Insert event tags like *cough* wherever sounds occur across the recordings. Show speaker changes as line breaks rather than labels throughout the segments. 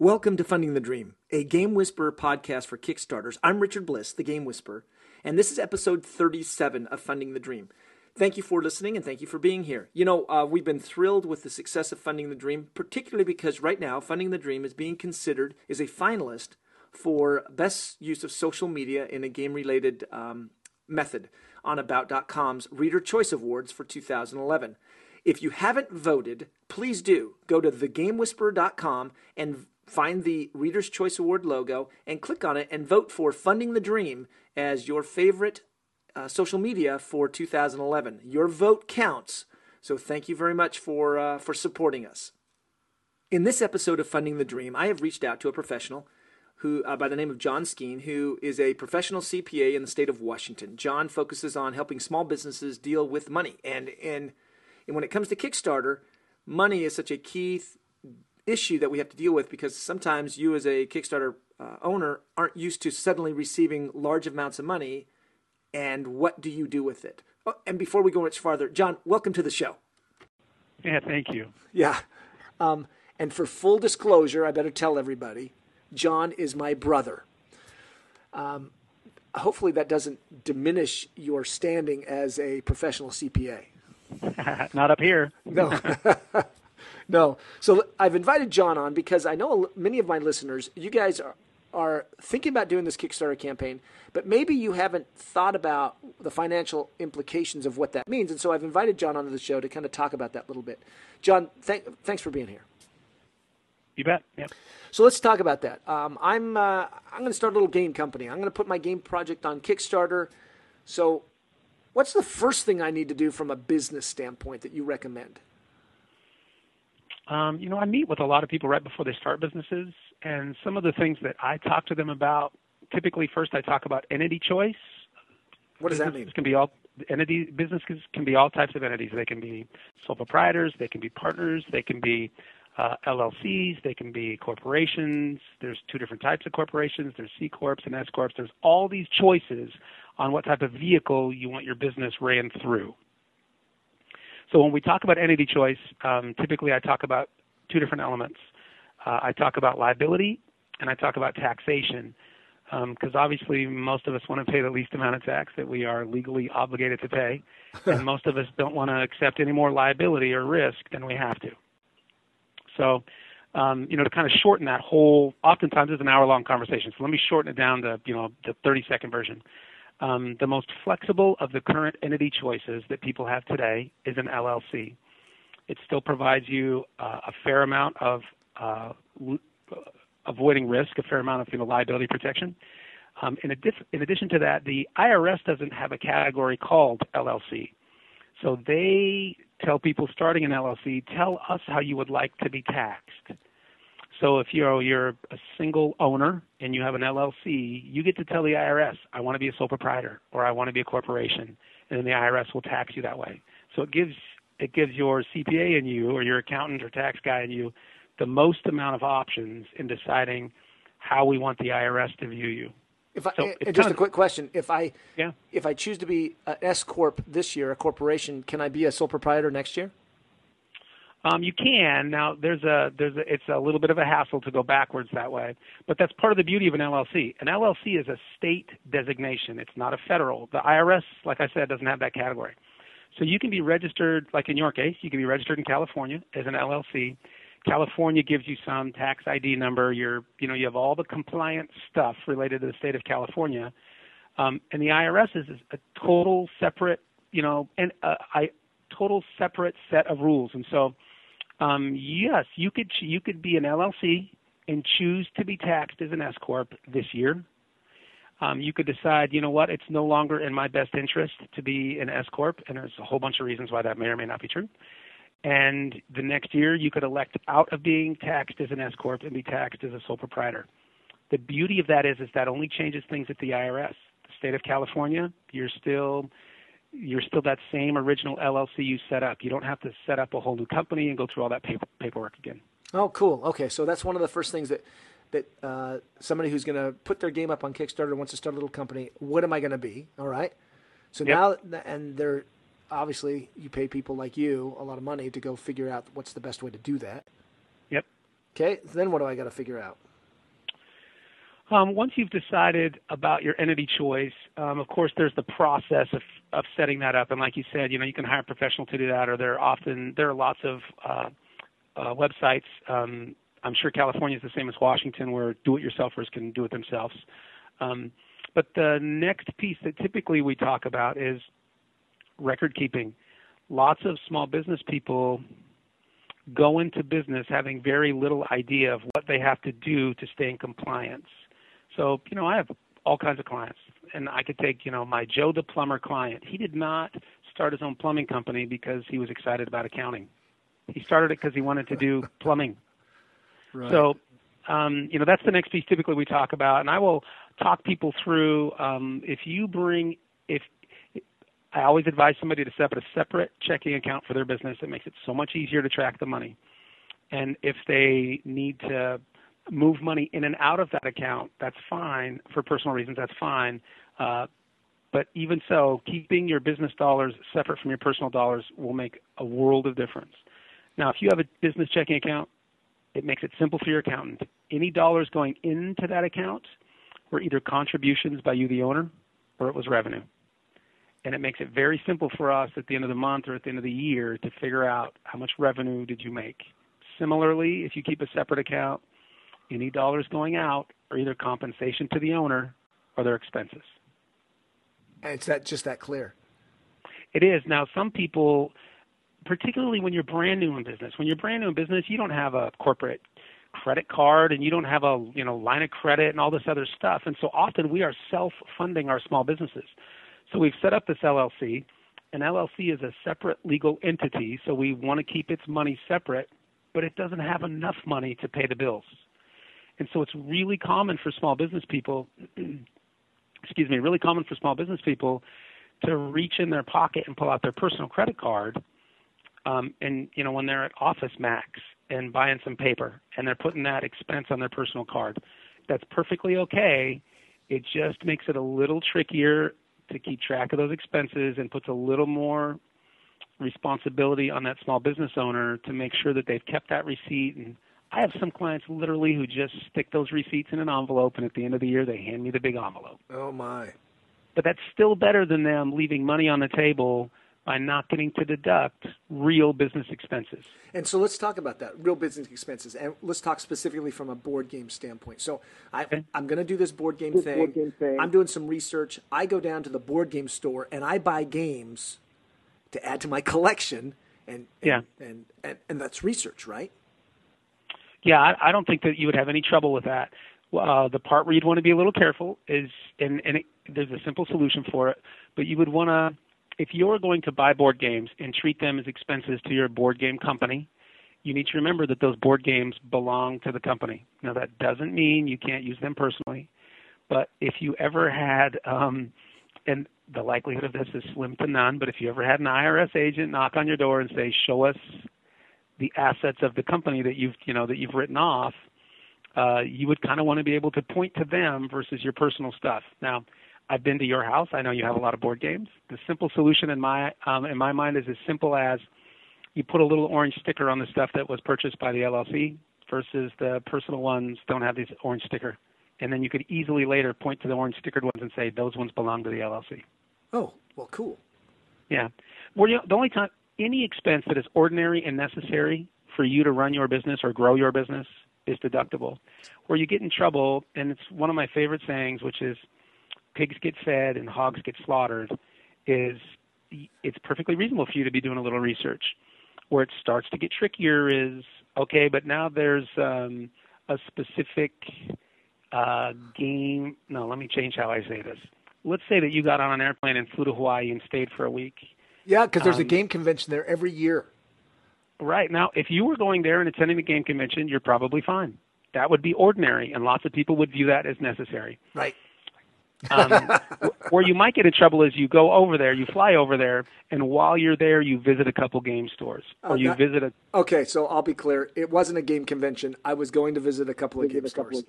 Welcome to Funding the Dream, a Game Whisperer podcast for Kickstarters. I'm Richard Bliss, the Game Whisperer, and this is episode 37 of Funding the Dream. Thank you for listening and thank you for being here. You know, uh, we've been thrilled with the success of Funding the Dream, particularly because right now Funding the Dream is being considered as a finalist for best use of social media in a game related um, method on About.com's Reader Choice Awards for 2011. If you haven't voted, please do. Go to thegamewhisperer.com and find the Reader's Choice Award logo and click on it and vote for Funding the Dream as your favorite uh, social media for 2011. Your vote counts. So thank you very much for uh, for supporting us. In this episode of Funding the Dream, I have reached out to a professional who uh, by the name of John Skeen, who is a professional CPA in the state of Washington. John focuses on helping small businesses deal with money, and and and when it comes to Kickstarter, money is such a key th- issue that we have to deal with because sometimes you, as a Kickstarter uh, owner, aren't used to suddenly receiving large amounts of money. And what do you do with it? Oh, and before we go much farther, John, welcome to the show.
Yeah, thank you.
Yeah. Um, and for full disclosure, I better tell everybody John is my brother. Um, hopefully, that doesn't diminish your standing as a professional CPA. *laughs*
Not up here.
No. *laughs* no. So I've invited John on because I know many of my listeners, you guys are, are thinking about doing this Kickstarter campaign, but maybe you haven't thought about the financial implications of what that means. And so I've invited John onto the show to kind of talk about that a little bit. John, th- thanks for being here.
You bet. Yeah.
So let's talk about that. Um, I'm uh, I'm going to start a little game company. I'm going to put my game project on Kickstarter. So, what's the first thing I need to do from a business standpoint that you recommend?
Um, you know, I meet with a lot of people right before they start businesses, and some of the things that I talk to them about. Typically, first I talk about entity choice.
What does that mean?
Can be all entity businesses can be all types of entities. They can be sole proprietors, they can be partners, they can be uh, LLCs, they can be corporations. There's two different types of corporations. There's C corps and S corps. There's all these choices on what type of vehicle you want your business ran through. So when we talk about entity choice, um, typically I talk about two different elements. Uh, I talk about liability and I talk about taxation because um, obviously most of us want to pay the least amount of tax that we are legally obligated to pay, *laughs* and most of us don't want to accept any more liability or risk than we have to. So, um, you know, to kind of shorten that whole, oftentimes it's an hour-long conversation. So let me shorten it down to, you know, the 30-second version. Um, the most flexible of the current entity choices that people have today is an LLC. It still provides you uh, a fair amount of uh, avoiding risk, a fair amount of you know, liability protection. Um, in, addi- in addition to that, the IRS doesn't have a category called LLC. So they tell people starting an LLC, tell us how you would like to be taxed. So if you're you're a single owner and you have an LLC, you get to tell the IRS, I want to be a sole proprietor or I want to be a corporation, and then the IRS will tax you that way. So it gives it gives your CPA and you or your accountant or tax guy and you the most amount of options in deciding how we want the IRS to view you.
If I, so eh, just a quick question: If I yeah. if I choose to be an S corp this year, a corporation, can I be a sole proprietor next year?
Um, you can now. There's a there's a, it's a little bit of a hassle to go backwards that way, but that's part of the beauty of an LLC. An LLC is a state designation. It's not a federal. The IRS, like I said, doesn't have that category. So you can be registered, like in your case, you can be registered in California as an LLC. California gives you some tax ID number. You're, you know, you have all the compliance stuff related to the state of California, um, and the IRS is a total separate, you know, and uh, I total separate set of rules. And so um, yes, you could you could be an LLC and choose to be taxed as an S corp this year. Um, you could decide, you know what, it's no longer in my best interest to be an S corp, and there's a whole bunch of reasons why that may or may not be true. And the next year, you could elect out of being taxed as an S corp and be taxed as a sole proprietor. The beauty of that is, is that only changes things at the IRS. The state of California, you're still you're still that same original LLC you set up. You don't have to set up a whole new company and go through all that paper, paperwork again.
Oh, cool. Okay, so that's one of the first things that that uh, somebody who's going to put their game up on Kickstarter wants to start a little company. What am I going to be? All right. So yep. now, and they're obviously you pay people like you a lot of money to go figure out what's the best way to do that.
Yep.
Okay, then what do I got to figure out?
Um, once you've decided about your entity choice, um, of course, there's the process of, of setting that up. And like you said, you know, you can hire a professional to do that, or there are often there are lots of uh, uh, websites. Um, I'm sure California is the same as Washington, where do-it-yourselfers can do it themselves. Um, but the next piece that typically we talk about is record keeping. Lots of small business people go into business having very little idea of what they have to do to stay in compliance. So, you know, I have all kinds of clients, and I could take, you know, my Joe the plumber client. He did not start his own plumbing company because he was excited about accounting. He started it because he wanted to do *laughs* plumbing.
Right.
So, um, you know, that's the next piece typically we talk about, and I will talk people through. Um, if you bring, if I always advise somebody to set up a separate checking account for their business, it makes it so much easier to track the money. And if they need to move money in and out of that account, that's fine. For personal reasons, that's fine. Uh, but even so, keeping your business dollars separate from your personal dollars will make a world of difference. Now, if you have a business checking account, it makes it simple for your accountant. Any dollars going into that account were either contributions by you, the owner, or it was revenue. And it makes it very simple for us at the end of the month or at the end of the year to figure out how much revenue did you make. Similarly, if you keep a separate account, any dollars going out are either compensation to the owner or their expenses.
And it's that just that clear.
It is. Now, some people, particularly when you're brand new in business, when you're brand new in business, you don't have a corporate credit card and you don't have a you know line of credit and all this other stuff. And so often we are self-funding our small businesses. So we've set up this LLC. An LLC is a separate legal entity, so we want to keep its money separate, but it doesn't have enough money to pay the bills. And so it's really common for small business people, *clears throat* excuse me, really common for small business people to reach in their pocket and pull out their personal credit card. Um, and you know when they're at Office Max and buying some paper and they're putting that expense on their personal card, that's perfectly okay. It just makes it a little trickier to keep track of those expenses and puts a little more responsibility on that small business owner to make sure that they've kept that receipt and I have some clients literally who just stick those receipts in an envelope, and at the end of the year, they hand me the big envelope.
Oh my!
But that's still better than them leaving money on the table by not getting to deduct real business expenses.
And so let's talk about that real business expenses, and let's talk specifically from a board game standpoint. So I, okay. I'm going to do this board game, thing. board game thing. I'm doing some research. I go down to the board game store and I buy games to add to my *laughs* collection, and, and
yeah,
and, and and that's research, right?
Yeah, I, I don't think that you would have any trouble with that. Uh, the part where you'd want to be a little careful is, and, and it, there's a simple solution for it, but you would want to, if you're going to buy board games and treat them as expenses to your board game company, you need to remember that those board games belong to the company. Now, that doesn't mean you can't use them personally, but if you ever had, um, and the likelihood of this is slim to none, but if you ever had an IRS agent knock on your door and say, "Show us the assets of the company that you've you know that you've written off, uh, you would kind of want to be able to point to them versus your personal stuff. Now, I've been to your house. I know you have a lot of board games. The simple solution in my um, in my mind is as simple as you put a little orange sticker on the stuff that was purchased by the LLC versus the personal ones don't have this orange sticker. And then you could easily later point to the orange stickered ones and say those ones belong to the LLC.
Oh, well, cool.
Yeah. Well, you know, the only time any expense that is ordinary and necessary for you to run your business or grow your business is deductible. Where you get in trouble, and it's one of my favorite sayings, which is pigs get fed and hogs get slaughtered, is it's perfectly reasonable for you to be doing a little research. Where it starts to get trickier is okay, but now there's um, a specific uh, game. No, let me change how I say this. Let's say that you got on an airplane and flew to Hawaii and stayed for a week
yeah, because there's um, a game convention there every year.
Right. Now, if you were going there and attending the game convention, you're probably fine. That would be ordinary, and lots of people would view that as necessary.
Right.
um, *laughs* where you might get in trouble is you go over there, you fly over there, and while you're there, you visit a couple game stores, or you visit a.
Okay, so I'll be clear. It wasn't a game convention. I was going to visit a couple of game stores.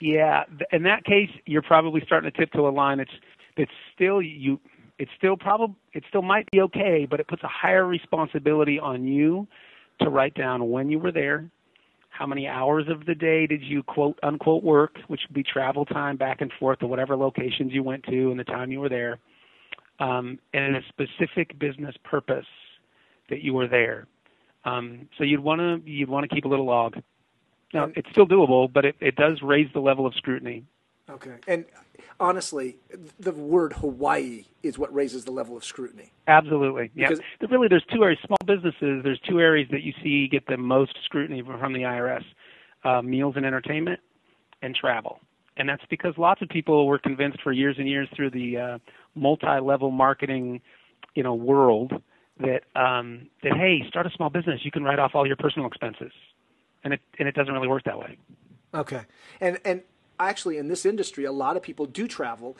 Yeah, in that case, you're probably starting to tiptoe a line. It's it's still you it's still probably it still might be okay, but it puts a higher responsibility on you to write down when you were there, how many hours of the day did you quote unquote work, which would be travel time back and forth to whatever locations you went to and the time you were there, um, and a specific business purpose that you were there. Um, so you'd want to you'd want to keep a little log. Now it's still doable, but it, it does raise the level of scrutiny.
Okay, and honestly, the word Hawaii is what raises the level of scrutiny.
Absolutely, yeah. Because really, there's two areas. Small businesses. There's two areas that you see get the most scrutiny from the IRS: uh, meals and entertainment, and travel. And that's because lots of people were convinced for years and years through the uh, multi-level marketing, you know, world that um, that hey, start a small business, you can write off all your personal expenses, and it and it doesn't really work that way.
Okay, and and actually in this industry, a lot of people do travel.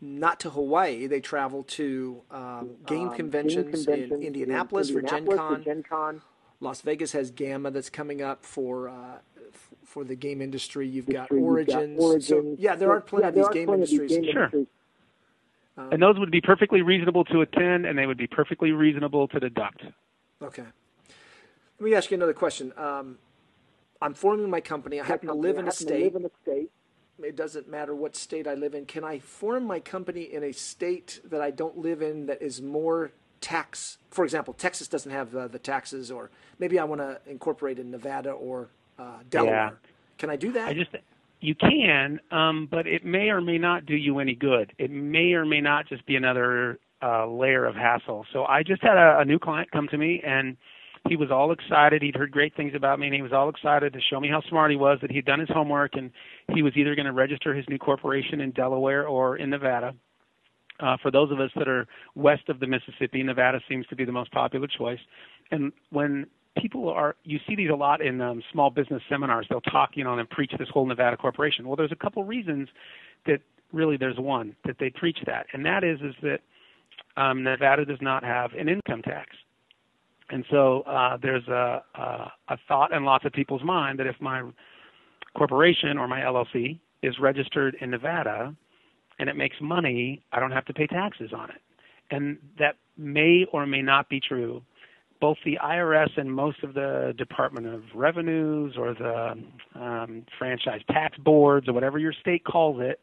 Not to Hawaii, they travel to um, game, um, conventions game, conventions in Indianapolis, in Indianapolis for, Gen Con. for Gen Con. Las Vegas has GAMA that's coming up for uh, for the game industry. You've got Origins. Got Origins. So, yeah, there are plenty yeah, of these game industries. Game
sure. Industries. Um, and those would be perfectly reasonable to attend, and they would be perfectly reasonable to deduct.
Okay. Let me ask you another question. Um, I'm forming my company. I happen to live in a state. Live in a state. It doesn't matter what state I live in. Can I form my company in a state that I don't live in that is more tax? For example, Texas doesn't have uh, the taxes, or maybe I want to incorporate in Nevada or uh, Delaware. Yeah. Can I do that?
I just you can, um, but it may or may not do you any good. It may or may not just be another uh, layer of hassle. So I just had a, a new client come to me, and he was all excited. He'd heard great things about me, and he was all excited to show me how smart he was, that he'd done his homework, and he was either going to register his new corporation in Delaware or in Nevada. Uh, for those of us that are west of the Mississippi, Nevada seems to be the most popular choice. And when people are you see these a lot in um, small business seminars. They'll talk, you know, and preach this whole Nevada corporation. Well, there's a couple reasons that really there's one that they preach that, and that is is that um, Nevada does not have an income tax. And so uh, there's a, a, a thought in lots of people's mind that if my corporation or my LLC is registered in Nevada and it makes money, I don't have to pay taxes on it. And that may or may not be true both the IRS and most of the Department of Revenues or the um, franchise tax boards or whatever your state calls it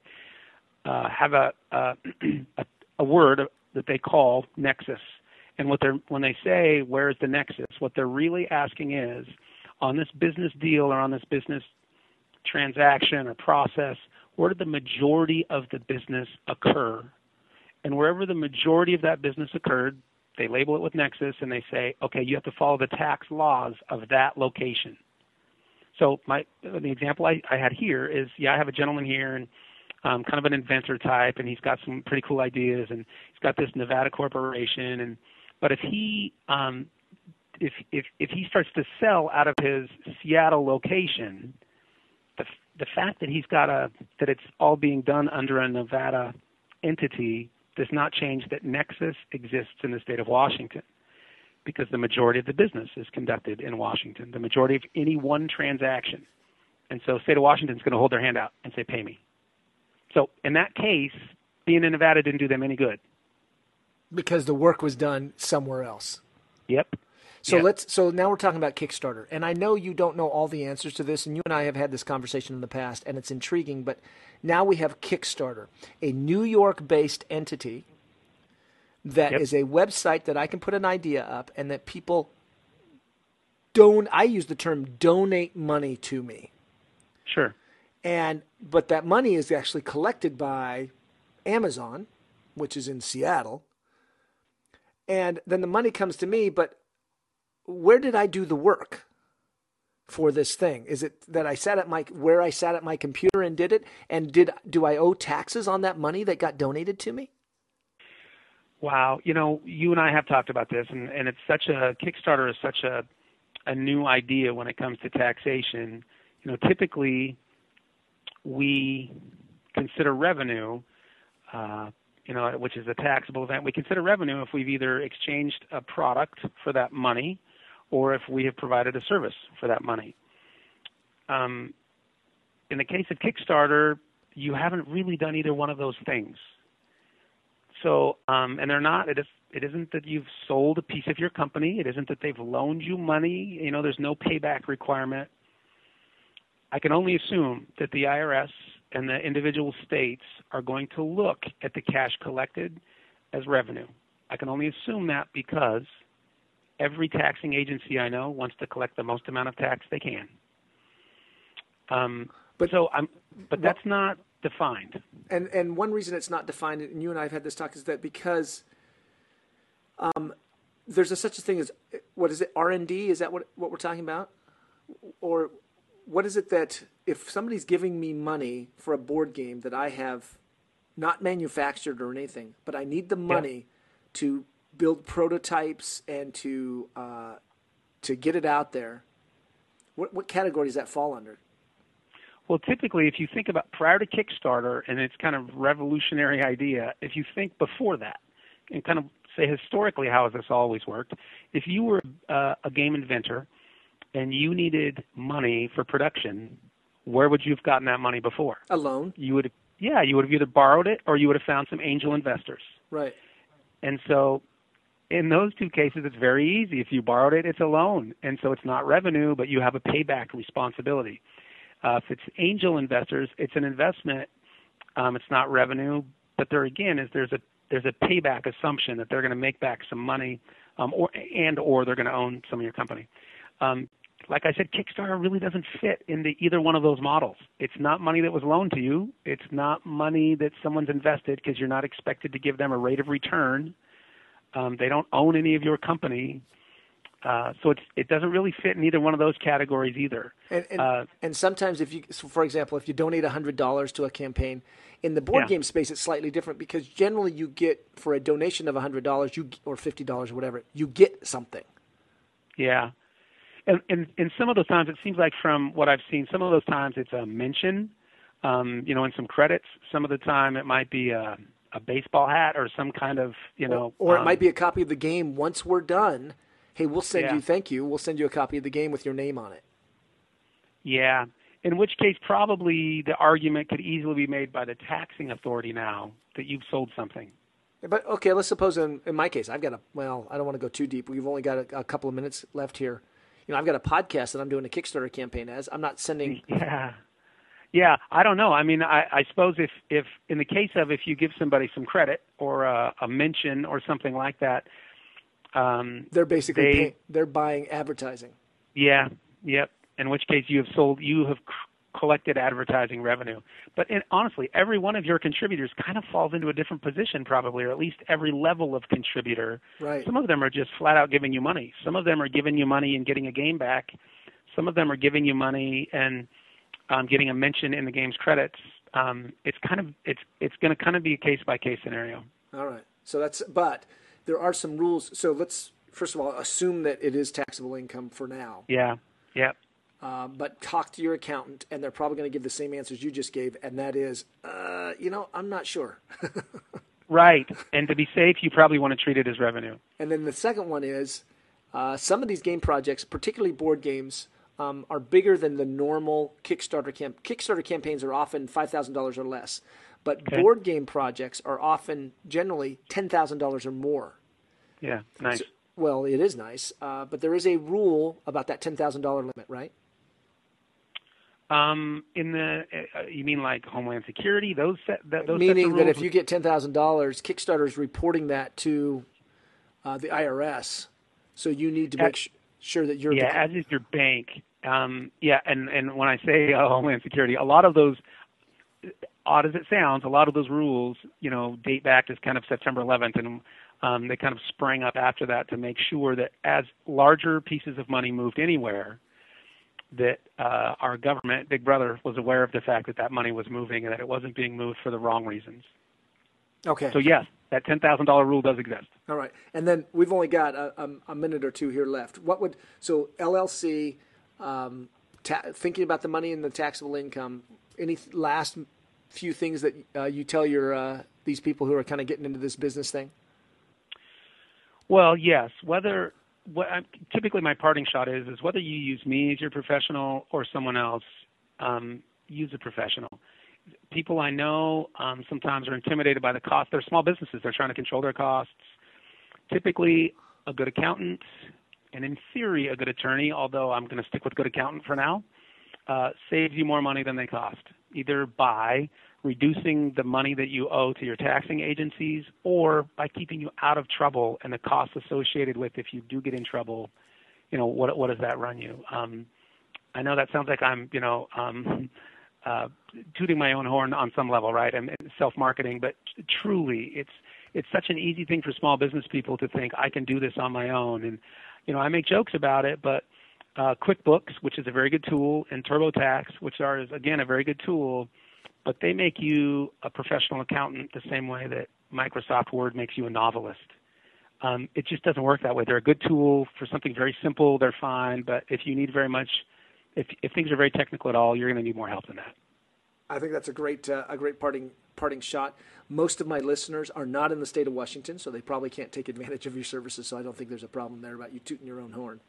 uh, have a, a, *clears throat* a word that they call nexus. And what they're when they say where's the nexus, what they're really asking is on this business deal or on this business transaction or process, where did the majority of the business occur? And wherever the majority of that business occurred, they label it with Nexus and they say, okay, you have to follow the tax laws of that location. So my the example I, I had here is yeah, I have a gentleman here and um, kind of an inventor type, and he's got some pretty cool ideas, and he's got this Nevada corporation, and but if he um, if if if he starts to sell out of his Seattle location, the the fact that he's got a that it's all being done under a Nevada entity does not change that Nexus exists in the state of Washington because the majority of the business is conducted in Washington, the majority of any one transaction. And so state of Washington is going to hold their hand out and say, pay me. So in that case, being in Nevada didn't do them any good.
Because the work was done somewhere else.
Yep.
So let's so now we're talking about Kickstarter. And I know you don't know all the answers to this and you and I have had this conversation in the past and it's intriguing, but now we have Kickstarter, a New York-based entity that yep. is a website that I can put an idea up and that people don't I use the term donate money to me.
Sure.
And but that money is actually collected by Amazon, which is in Seattle. And then the money comes to me, but where did I do the work for this thing? Is it that I sat at my where I sat at my computer and did it? And did do I owe taxes on that money that got donated to me?
Wow, you know, you and I have talked about this, and, and it's such a Kickstarter is such a a new idea when it comes to taxation. You know, typically we consider revenue uh, you know, which is a taxable event. We consider revenue if we've either exchanged a product for that money or if we have provided a service for that money. Um, in the case of Kickstarter, you haven't really done either one of those things. So, um, and they're not. It is. It isn't that you've sold a piece of your company. It isn't that they've loaned you money. You know, there's no payback requirement. I can only assume that the IRS and the individual states are going to look at the cash collected as revenue. I can only assume that because every taxing agency I know wants to collect the most amount of tax they can. Um, but so I'm, but that's not defined.
And and one reason it's not defined, and you and I have had this talk, is that because um, there's a, such a thing as what is it R and D? Is that what what we're talking about? Or what is it that if somebody's giving me money for a board game that I have not manufactured or anything, but I need the money yeah. to build prototypes and to uh, to get it out there, what what category does that fall under?
Well, typically, if you think about prior to Kickstarter and its kind of revolutionary idea, if you think before that and kind of say historically how has this always worked, if you were uh, a game inventor and you needed money for production, where would you have gotten that money before?
A loan.
You would, yeah, you would have either borrowed it or you would have found some angel investors.
Right.
And so, in those two cases, it's very easy. If you borrowed it, it's a loan, and so it's not revenue, but you have a payback responsibility. Uh, if it's angel investors, it's an investment. Um, it's not revenue, but there again is there's a there's a payback assumption that they're going to make back some money, um, or and or they're going to own some of your company. Um, like I said, Kickstarter really doesn't fit into either one of those models. It's not money that was loaned to you. It's not money that someone's invested because you're not expected to give them a rate of return. Um, they don't own any of your company. Uh, so it's, it doesn't really fit in either one of those categories either.
And and, uh, and sometimes if you, so for example, if you donate hundred dollars to a campaign, in the board yeah. game space, it's slightly different because generally you get for a donation of hundred dollars, you or fifty dollars or whatever, you get something.
Yeah, and, and and some of those times it seems like from what I've seen, some of those times it's a mention, um, you know, and some credits. Some of the time it might be a, a baseball hat or some kind of, you know,
or, or
um,
it might be a copy of the game once we're done hey, we'll send yeah. you, thank you, we'll send you a copy of the game with your name on it.
Yeah. In which case, probably the argument could easily be made by the taxing authority now that you've sold something.
But okay, let's suppose in, in my case, I've got a well, I don't want to go too deep. We've only got a, a couple of minutes left here. You know, I've got a podcast that I'm doing a Kickstarter campaign as. I'm not sending. *laughs*
Yeah. Yeah, I don't know. I mean, I, I suppose if, if in the case of if you give somebody some credit or a, a mention or something like that, um,
they're basically they, pay, they're buying advertising.
Yeah. Yep. In which case you have sold you have collected advertising revenue. But in, honestly, every one of your contributors kind of falls into a different position, probably, or at least every level of contributor.
Right.
Some of them are just flat out giving you money. Some of them are giving you money and getting a game back. Some of them are giving you money and um, getting a mention in the game's credits. Um, it's kind of it's it's going to kind of be a case by case scenario.
All right. So that's but there are some rules. So let's first of all assume that it is taxable income for now.
Yeah. Yep.
Uh, but talk to your accountant, and they're probably going to give the same answers you just gave, and that is, uh, you know, I'm not sure. *laughs*
right. And to be safe, you probably want to treat it as revenue.
And then the second one is, uh, some of these game projects, particularly board games, um, are bigger than the normal Kickstarter camp. Kickstarter campaigns are often five thousand dollars or less. But okay. board game projects are often generally ten thousand dollars or more.
Yeah, nice. So,
well, it is nice, uh, but there is a rule about that ten thousand dollar limit, right?
Um, in the uh, you mean like Homeland Security? Those set, that, those
meaning that if you get ten thousand dollars, Kickstarter is reporting that to uh, the IRS, so you need to make sh- sure that you're
yeah, as is your bank. Um, yeah, and and when I say uh, Homeland Security, a lot of those odd as it sounds, a lot of those rules, you know, date back to kind of September 11th, and um, they kind of sprang up after that to make sure that as larger pieces of money moved anywhere, that uh, our government, Big Brother, was aware of the fact that that money was moving and that it wasn't being moved for the wrong reasons.
Okay.
So yes, that ten thousand dollar rule does exist.
All right, and then we've only got a, a, a minute or two here left. What would so LLC? Um, ta- thinking about the money and the taxable income. Any last few things that uh, you tell your uh, these people who are kind of getting into this business thing?
Well, yes. Whether what I'm, typically my parting shot is is whether you use me as your professional or someone else, um, use a professional. People I know um, sometimes are intimidated by the cost. They're small businesses. They're trying to control their costs. Typically, a good accountant, and in theory, a good attorney. Although I'm going to stick with good accountant for now uh, saves you more money than they cost, either by reducing the money that you owe to your taxing agencies or by keeping you out of trouble and the costs associated with if you do get in trouble, you know, what, what does that run you? Um, I know that sounds like I'm, you know, um, *laughs* uh, tooting my own horn on some level, right? I'm self-marketing, but truly, it's it's such an easy thing for small business people to think I can do this on my own. And you know, I make jokes about it, but uh, QuickBooks, which is a very good tool, and TurboTax, which are again a very good tool, but they make you a professional accountant the same way that Microsoft Word makes you a novelist. Um, it just doesn't work that way. They're a good tool for something very simple. They're fine, but if you need very much, if if things are very technical at all, you're going to need more help than that.
I think that's a great uh, a great parting parting shot. Most of my listeners are not in the state of Washington, so they probably can't take advantage of your services. So I don't think there's a problem there about you tooting your own horn.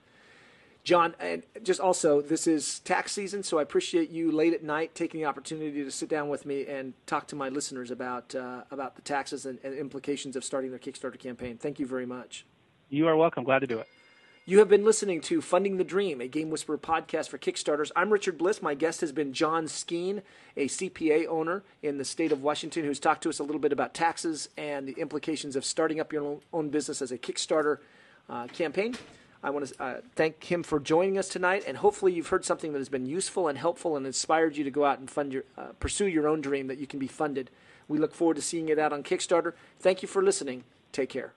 John, and just also, this is tax season, so I appreciate you late at night taking the opportunity to sit down with me and talk to my listeners about uh, about the taxes and, and implications of starting their Kickstarter campaign. Thank you very much.
You are welcome. Glad to do it.
You have been listening to Funding the Dream, a Game Whisperer podcast for Kickstarters. I'm Richard Bliss. My guest has been John Skeen, a CPA owner in the state of Washington, who's talked to us a little bit about taxes and the implications of starting up your own business as a Kickstarter uh, campaign. I want to uh, thank him for joining us tonight, and hopefully you've heard something that has been useful and helpful and inspired you to go out and fund your, uh, pursue your own dream that you can be funded. We look forward to seeing it out on Kickstarter. Thank you for listening. Take care.